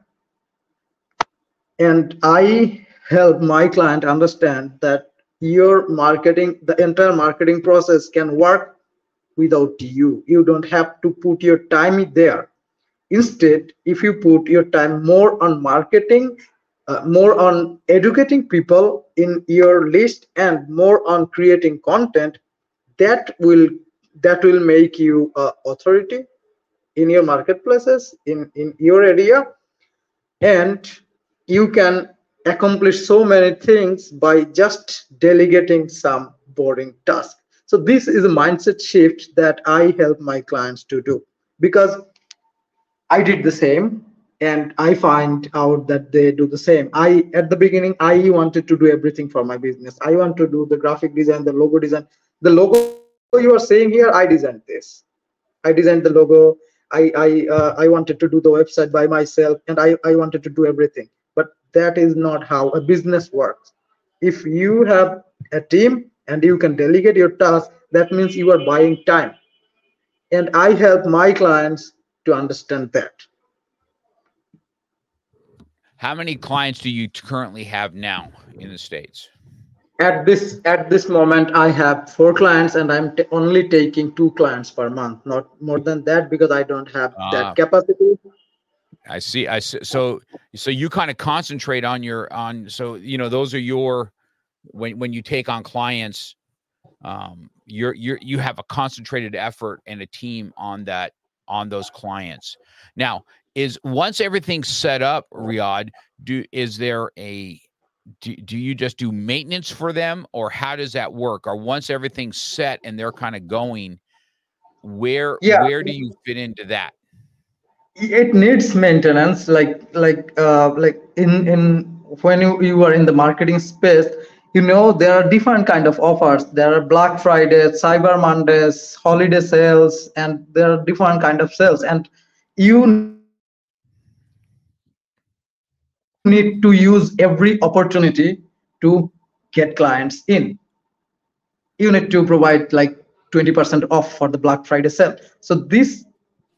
And I help my client understand that your marketing, the entire marketing process can work without you. You don't have to put your time there. Instead, if you put your time more on marketing uh, more on educating people in your list and more on creating content that will that will make you uh, authority in your marketplaces in in your area. And you can accomplish so many things by just delegating some boring task. So this is a mindset shift that i help my clients to do because i did the same and i find out that they do the same. I at the beginning i wanted to do everything for my business. I want to do the graphic design the logo design. The logo you are saying here i designed this. I designed the logo. I i uh, i wanted to do the website by myself and i i wanted to do everything. But that is not how a business works. If you have a team and you can delegate your task that means you are buying time. And i help my clients to understand that
how many clients do you currently have now in the states?
At this at this moment, I have four clients, and I'm only taking two clients per month, not more than that, because I don't have uh, that capacity.
I see. I see. So so you kind of concentrate on your on. So you know those are your when when you take on clients, um, you're you're you have a concentrated effort and a team on that on those clients. Now, is once everything's set up, Riyad, do is there a do, do you just do maintenance for them or how does that work? Or once everything's set and they're kind of going, where yeah. where do you fit into that?
It needs maintenance, like like uh like in in when you, you are in the marketing space, you know there are different kind of offers there are black friday cyber mondays holiday sales and there are different kind of sales and you need to use every opportunity to get clients in. You need to provide like 20% off for the Black Friday sale. So this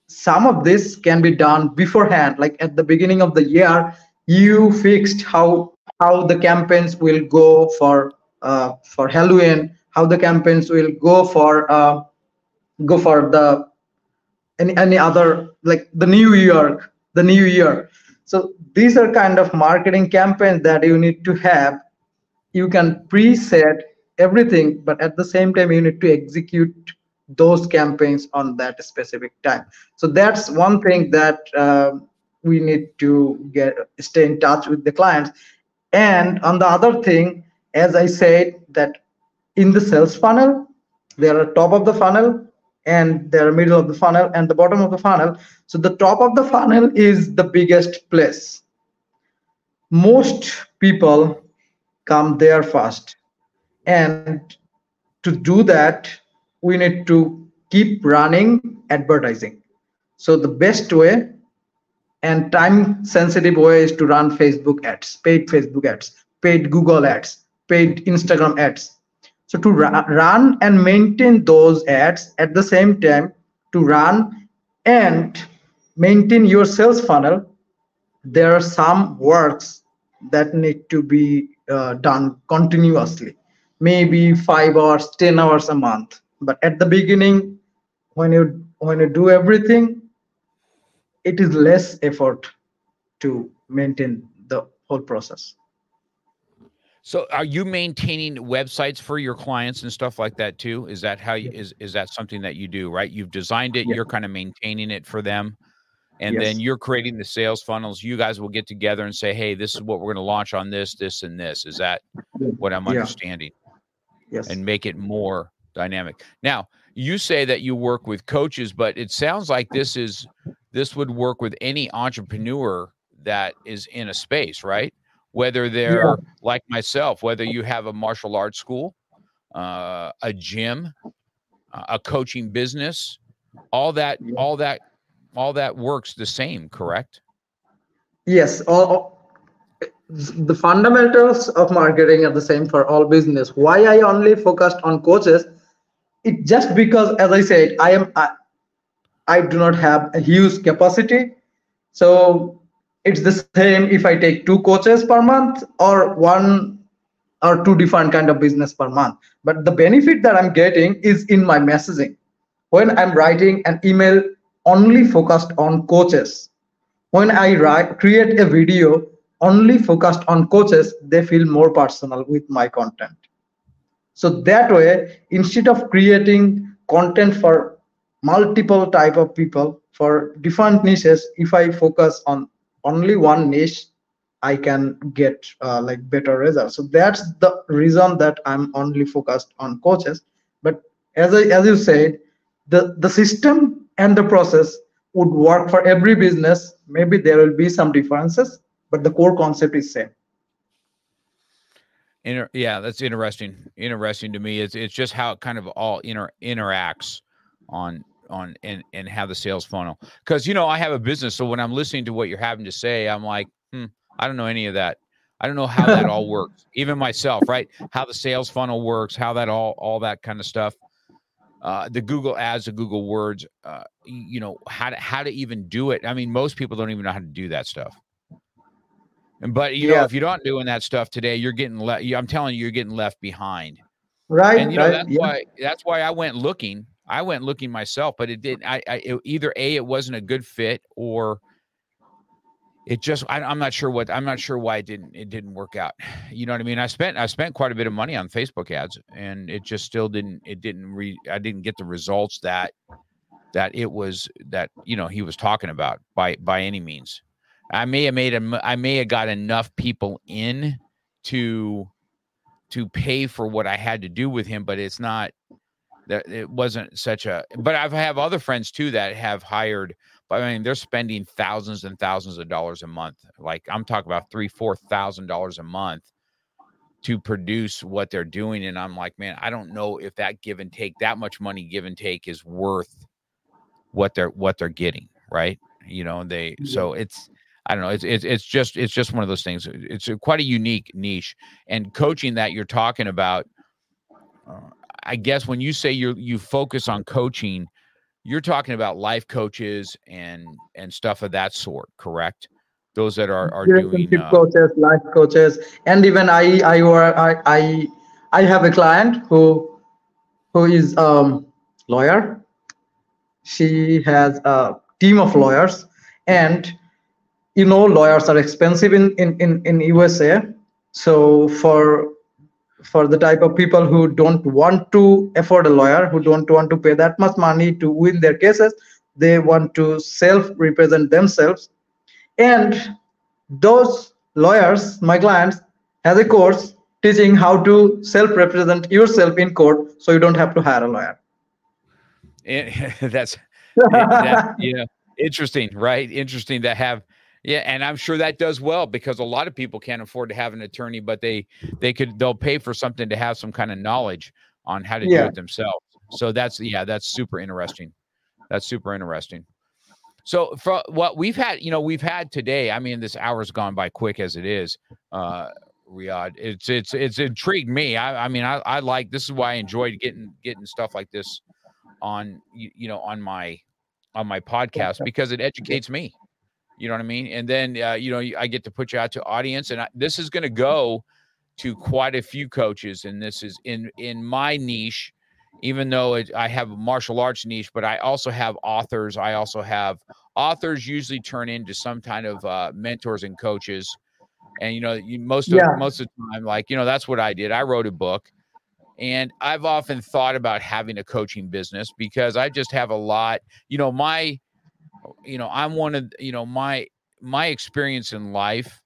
some of this can be done beforehand, like at the beginning of the year, you fixed how how the campaigns will go for uh, for Halloween, how the campaigns will go for uh, go for the any any other like the New Year, the New Year. So these are kind of marketing campaigns that you need to have. You can preset everything, but at the same time, you need to execute those campaigns on that specific time. So that's one thing that uh, we need to get stay in touch with the clients. And on the other thing, as I said, that in the sales funnel, there are top of the funnel and there are middle of the funnel and the bottom of the funnel. So the top of the funnel is the biggest place. Most people come there first. and to do that we need to keep running advertising so the best way and time sensitive way is to run facebook ads paid facebook ads paid google ads paid instagram ads so to run and maintain those ads at the same time to run and maintain your sales funnel there are some works that need to be uh, done continuously maybe five hours ten hours a month but at the beginning when you when you do everything it is less effort to maintain the whole process
so are you maintaining websites for your clients and stuff like that too? Is that how you is is that something that you do, right? You've designed it, yeah. you're kind of maintaining it for them. And yes. then you're creating the sales funnels. You guys will get together and say, "Hey, this is what we're going to launch on this, this, and this." Is that what I'm yeah. understanding?
Yes.
And make it more dynamic. Now, you say that you work with coaches, but it sounds like this is this would work with any entrepreneur that is in a space, right? whether they're yeah. like myself, whether you have a martial arts school, uh, a gym, a coaching business, all that, all that, all that works the same, correct?
Yes, all, the fundamentals of marketing are the same for all business. Why I only focused on coaches? It just because, as I said, I am I, I do not have a huge capacity, so it's the same if i take two coaches per month or one or two different kind of business per month but the benefit that i'm getting is in my messaging when i'm writing an email only focused on coaches. When i write create a video only focused on coaches they feel more personal with my content. So that way instead of creating content for multiple type of people for different niches if i focus on only one niche i can get uh, like better results. So that's the reason that i'm only focused on coaches. But as I, as you said the the system and the process would work for every business. Maybe there will be some differences but the core concept is same.
Inter- yeah that's interesting interesting to me. It's, it's just how it kind of all inter- interacts on on and and have the sales funnel because you know i have a business so when i'm listening to what you're having to say i'm like hmm, i don't know any of that. I don't know how that all *laughs* works even myself right? How the sales funnel works how that all all that kind of stuff uh, the google ads the google words uh, you know how to how to even do it i mean most people don't even know how to do that stuff and but you yeah. know if you're not doing that stuff today you're getting left i'm telling you you're getting left behind
right
and you know
right,
that's yeah. why that's why i went looking I went looking myself, but it did. I, I it, either a it wasn't a good fit or it just I, am not sure what I'm not sure why it didn't it didn't work out. *sighs* You know what I mean? I spent I spent quite a bit of money on Facebook ads, and it just still didn't it didn't re I didn't get the results that that it was that you know he was talking about by by any means. I may have made a I may have got enough people in to to pay for what I had to do with him, but it's not that it wasn't such a but i have other friends too that have hired but i mean they're spending thousands and thousands of dollars a month like i'm talking about three four thousand dollars a month to produce what they're doing and i'm like man i don't know if that give and take that much money give and take is worth what they're what they're getting right you know they so it's I don't know. It's, it's it's just it's just one of those things. It's a, quite a unique niche, and coaching that you're talking about. Uh, I guess when you say you you focus on coaching, you're talking about life coaches and and stuff of that sort, correct? Those that are are doing
uh, coaches, life coaches, and even I I I I I have a client who who is um lawyer. She has a team of lawyers, and you know lawyers are expensive in in in, in USA. So for for the type of people who don't want to afford a lawyer, who don't want to pay that much money to win their cases. They want to self represent themselves. And those lawyers, my clients, has a course teaching how to self represent yourself in court so you don't have to hire a lawyer.
Eh, *laughs* that's, *laughs* that, yeah, interesting, right? Interesting to have Yeah, and I'm sure that does well because a lot of people can't afford to have an attorney, but they they could they'll pay for something to have some kind of knowledge on how to yeah. do it themselves. So that's yeah, that's super interesting. That's super interesting. So for what we've had, you know, we've had today. I mean, this hour's gone by quick as it is. Uh, Riyad, it's it's it's intrigued me. I, I mean, I, I like this is why I enjoyed getting getting stuff like this on you, you know on my on my podcast because it educates me. You know what I mean? And then uh, you know I get to put you out to audience, and I, this is going to go to quite a few coaches, and this is in in my niche. Even though it, I have a martial arts niche, but I also have authors. I also have authors usually turn into some kind of uh, mentors and coaches. And you know, you, most of yeah. most of the time, like you know, that's what I did. I wrote a book, and I've often thought about having a coaching business because I just have a lot. You know, my you know, I'm one of, you know, my my experience in life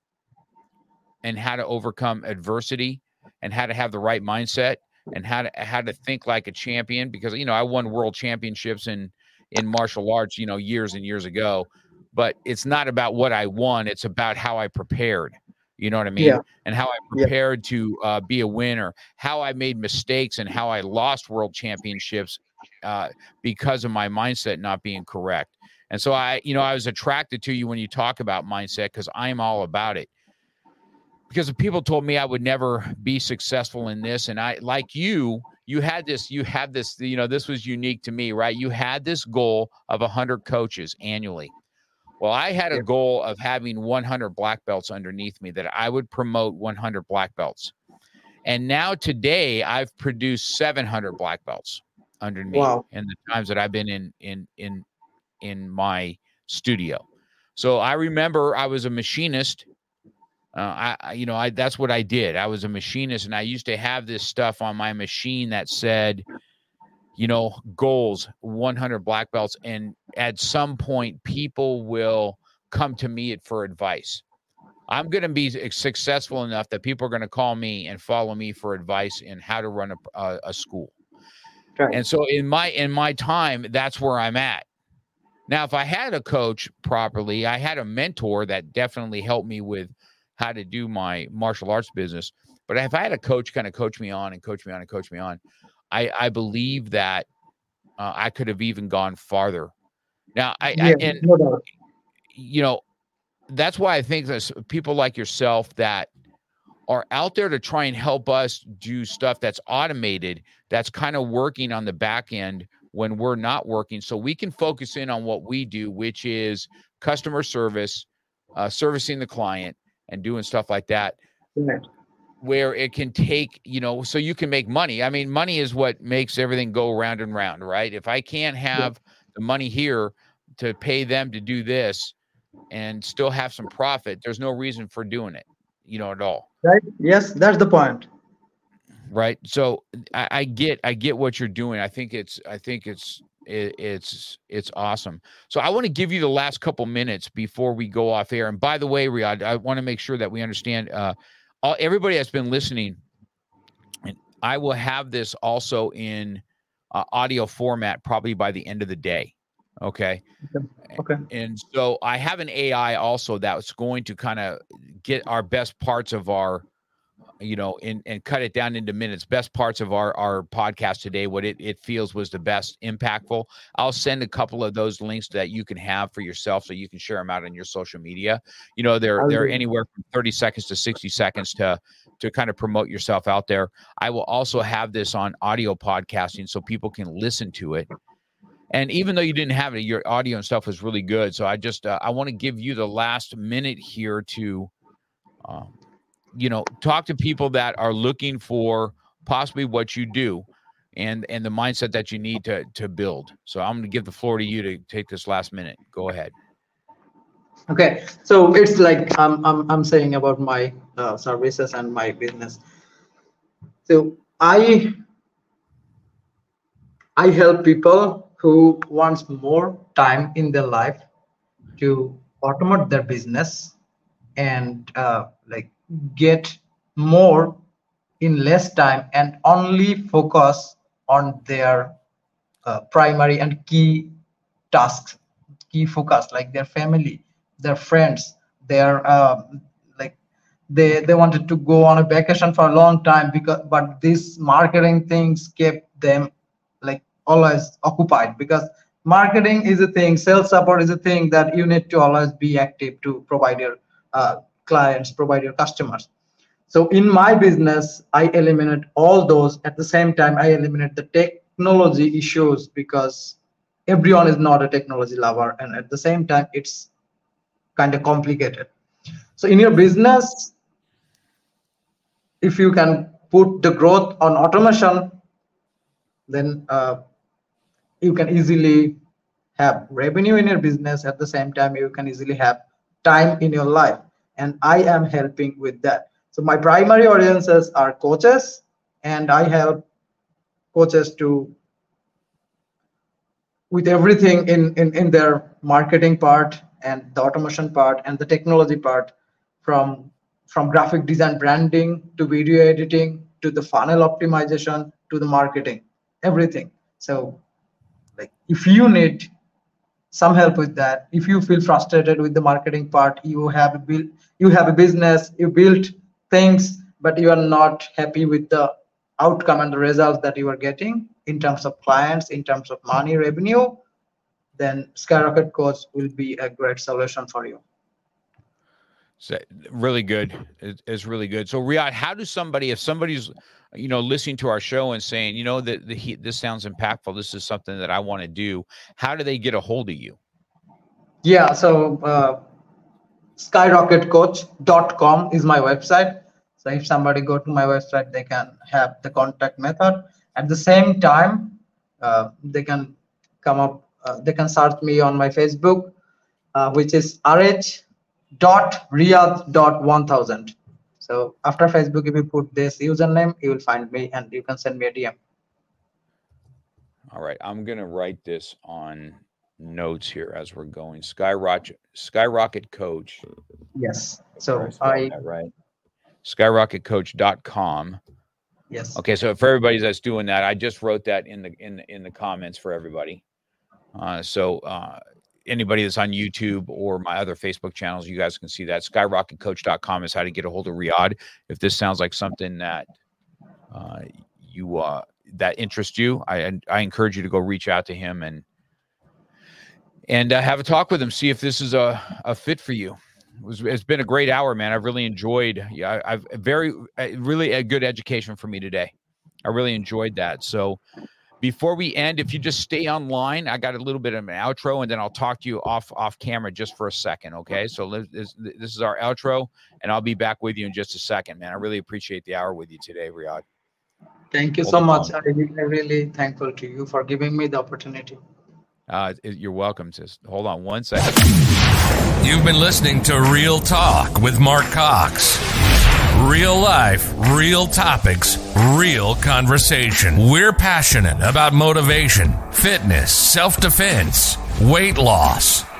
and how to overcome adversity and how to have the right mindset and how to how to think like a champion because you know I won world championships in in martial arts you know years and years ago but it's not about what I won it's about how I prepared you know what I mean yeah. and how I prepared yeah. to uh, be a winner how I made mistakes and how I lost world championships uh, because of my mindset not being correct and so I, you know, I was attracted to you when you talk about mindset because I'm all about it. Because if people told me I would never be successful in this, and I, like you, you had this, you had this, you know, this was unique to me, right? You had this goal of 100 coaches annually. Well, I had a goal of having 100 black belts underneath me that I would promote 100 black belts. And now today I've produced 700 black belts under me wow. in the times that I've been in in in in my studio. So I remember I was a machinist. Uh, I, you know, I that's what I did. I was a machinist, and I used to have this stuff on my machine that said, you know, goals, 100 black belts, and at some point, people will come to me for advice. I'm going to be successful enough that people are going to call me and follow me for advice in how to run a, a, a school. And so in my in my time, that's where I'm at. Now, if I had a coach properly, I had a mentor that definitely helped me with how to do my martial arts business. But if I had a coach kind of coach me on and coach me on and coach me on, I, I believe that uh, I could have even gone farther. Now, I, yeah, I and no you know, that's why I think that people like yourself that are out there to try and help us do stuff that's automated, that's kind of working on the back end when we're not working so we can focus in on what we do which is customer service uh, servicing the client and doing stuff like that right. where it can take you know so you can make money. I mean money is what makes everything go round and round right? If i can't have yeah. the money here to pay them to do this and still have some profit there's no reason for doing it you know at all.
Right? Yes that's the point
right? So I, I, get i get what you're doing i think it's i think it's it, it's it's awesome. So i want to give you the last couple minutes before we go off air and by the way riyad i want to make sure that we understand uh all, everybody that's been listening and i will have this also in uh, audio format probably by the end of the day okay?
Okay
and so i have an ai also that's going to kind of get our best parts of our you know, and and cut it down into minutes. Best parts of our our podcast today, what it it feels was the best impactful. I'll send a couple of those links that you can have for yourself, so you can share them out on your social media. You know, they're they're anywhere from thirty seconds to sixty seconds to to kind of promote yourself out there. I will also have this on audio podcasting, so people can listen to it. And even though you didn't have it, your audio and stuff was really good. So I just uh, I want to give you the last minute here to. Um, you know, talk to people that are looking for possibly what you do and and the mindset that you need to to build. So I'm going to give the floor to you to take this last minute. Go ahead.
Okay, so it's like I'm I'm I'm saying about my uh, services and my business. So I I help people who wants more time in their life to automate their business and uh, like get more in less time and only focus on their uh, primary and key tasks key focus like their family their friends they're uh, like they they wanted to go on a vacation for a long time because but these marketing things kept them like always occupied because marketing is a thing sales support is a thing that you need to always be active to provide your uh, clients provide your customers. So in my business i eliminate all those. At the same time i eliminate the technology issues because everyone is not a technology lover and at the same time it's kind of complicated. So in your business if you can put the growth on automation then uh, you can easily have revenue in your business. At the same time you can easily have time in your life and i am helping with that. So my primary audiences are coaches and i help coaches to with everything in, in in their marketing part and the automation part and the technology part from from graphic design branding to video editing to the funnel optimization to the marketing everything. So like if you need some help with that. If you feel frustrated with the marketing part you have built you have a business you built things but you are not happy with the outcome and the results that you are getting in terms of clients in terms of money revenue then SkyrocketCoach will be a great solution for you.
So really good. It's really good. So riyad how does somebody if somebody's you know, listening to our show and saying, you know, that the, this sounds impactful. This is something that I want to do. How do they get a hold of you?
Yeah. So, uh, skyrocketcoach.com is my website. So if somebody go to my website, they can have the contact method. At the same time, uh, they can come up, uh, they can search me on my Facebook, uh, which is rh.riyadh.1000. So after Facebook, if you put this username, you will find me and you can send me a DM.
All right. I'm going to write this on notes here as we're going. Skyrocket, SkyrocketCoach.
Yes. So I,
right. Skyrocketcoach.com.
Yes.
Okay. So for everybody that's doing that, I just wrote that in the in in the comments for everybody. Uh, so uh, anybody that's on YouTube or my other Facebook channels, you guys can see that. Skyrocketcoach.com is how to get a hold of Riyad. If this sounds like something that uh, you uh, that interests you, I I encourage you to go reach out to him and and uh, have a talk with him. See if this is a, a fit for you. It was, it's been a great hour, man. I've really enjoyed. Yeah, I've very really a good education for me today. I really enjoyed that. So before we end, if you just stay online, I got a little bit of an outro, and then I'll talk to you off off camera just for a second. Okay, so this, this is our outro, and I'll be back with you in just a second, man. I really appreciate the hour with you today, Riyad.
Thank you Hold so much. I'm really thankful to you for giving me the opportunity.
Uh, you're welcome. Just hold on one second.
You've been listening to Real Talk with Mark Cox. Real life, real topics, real conversation. We're passionate about motivation, fitness, self defense, weight loss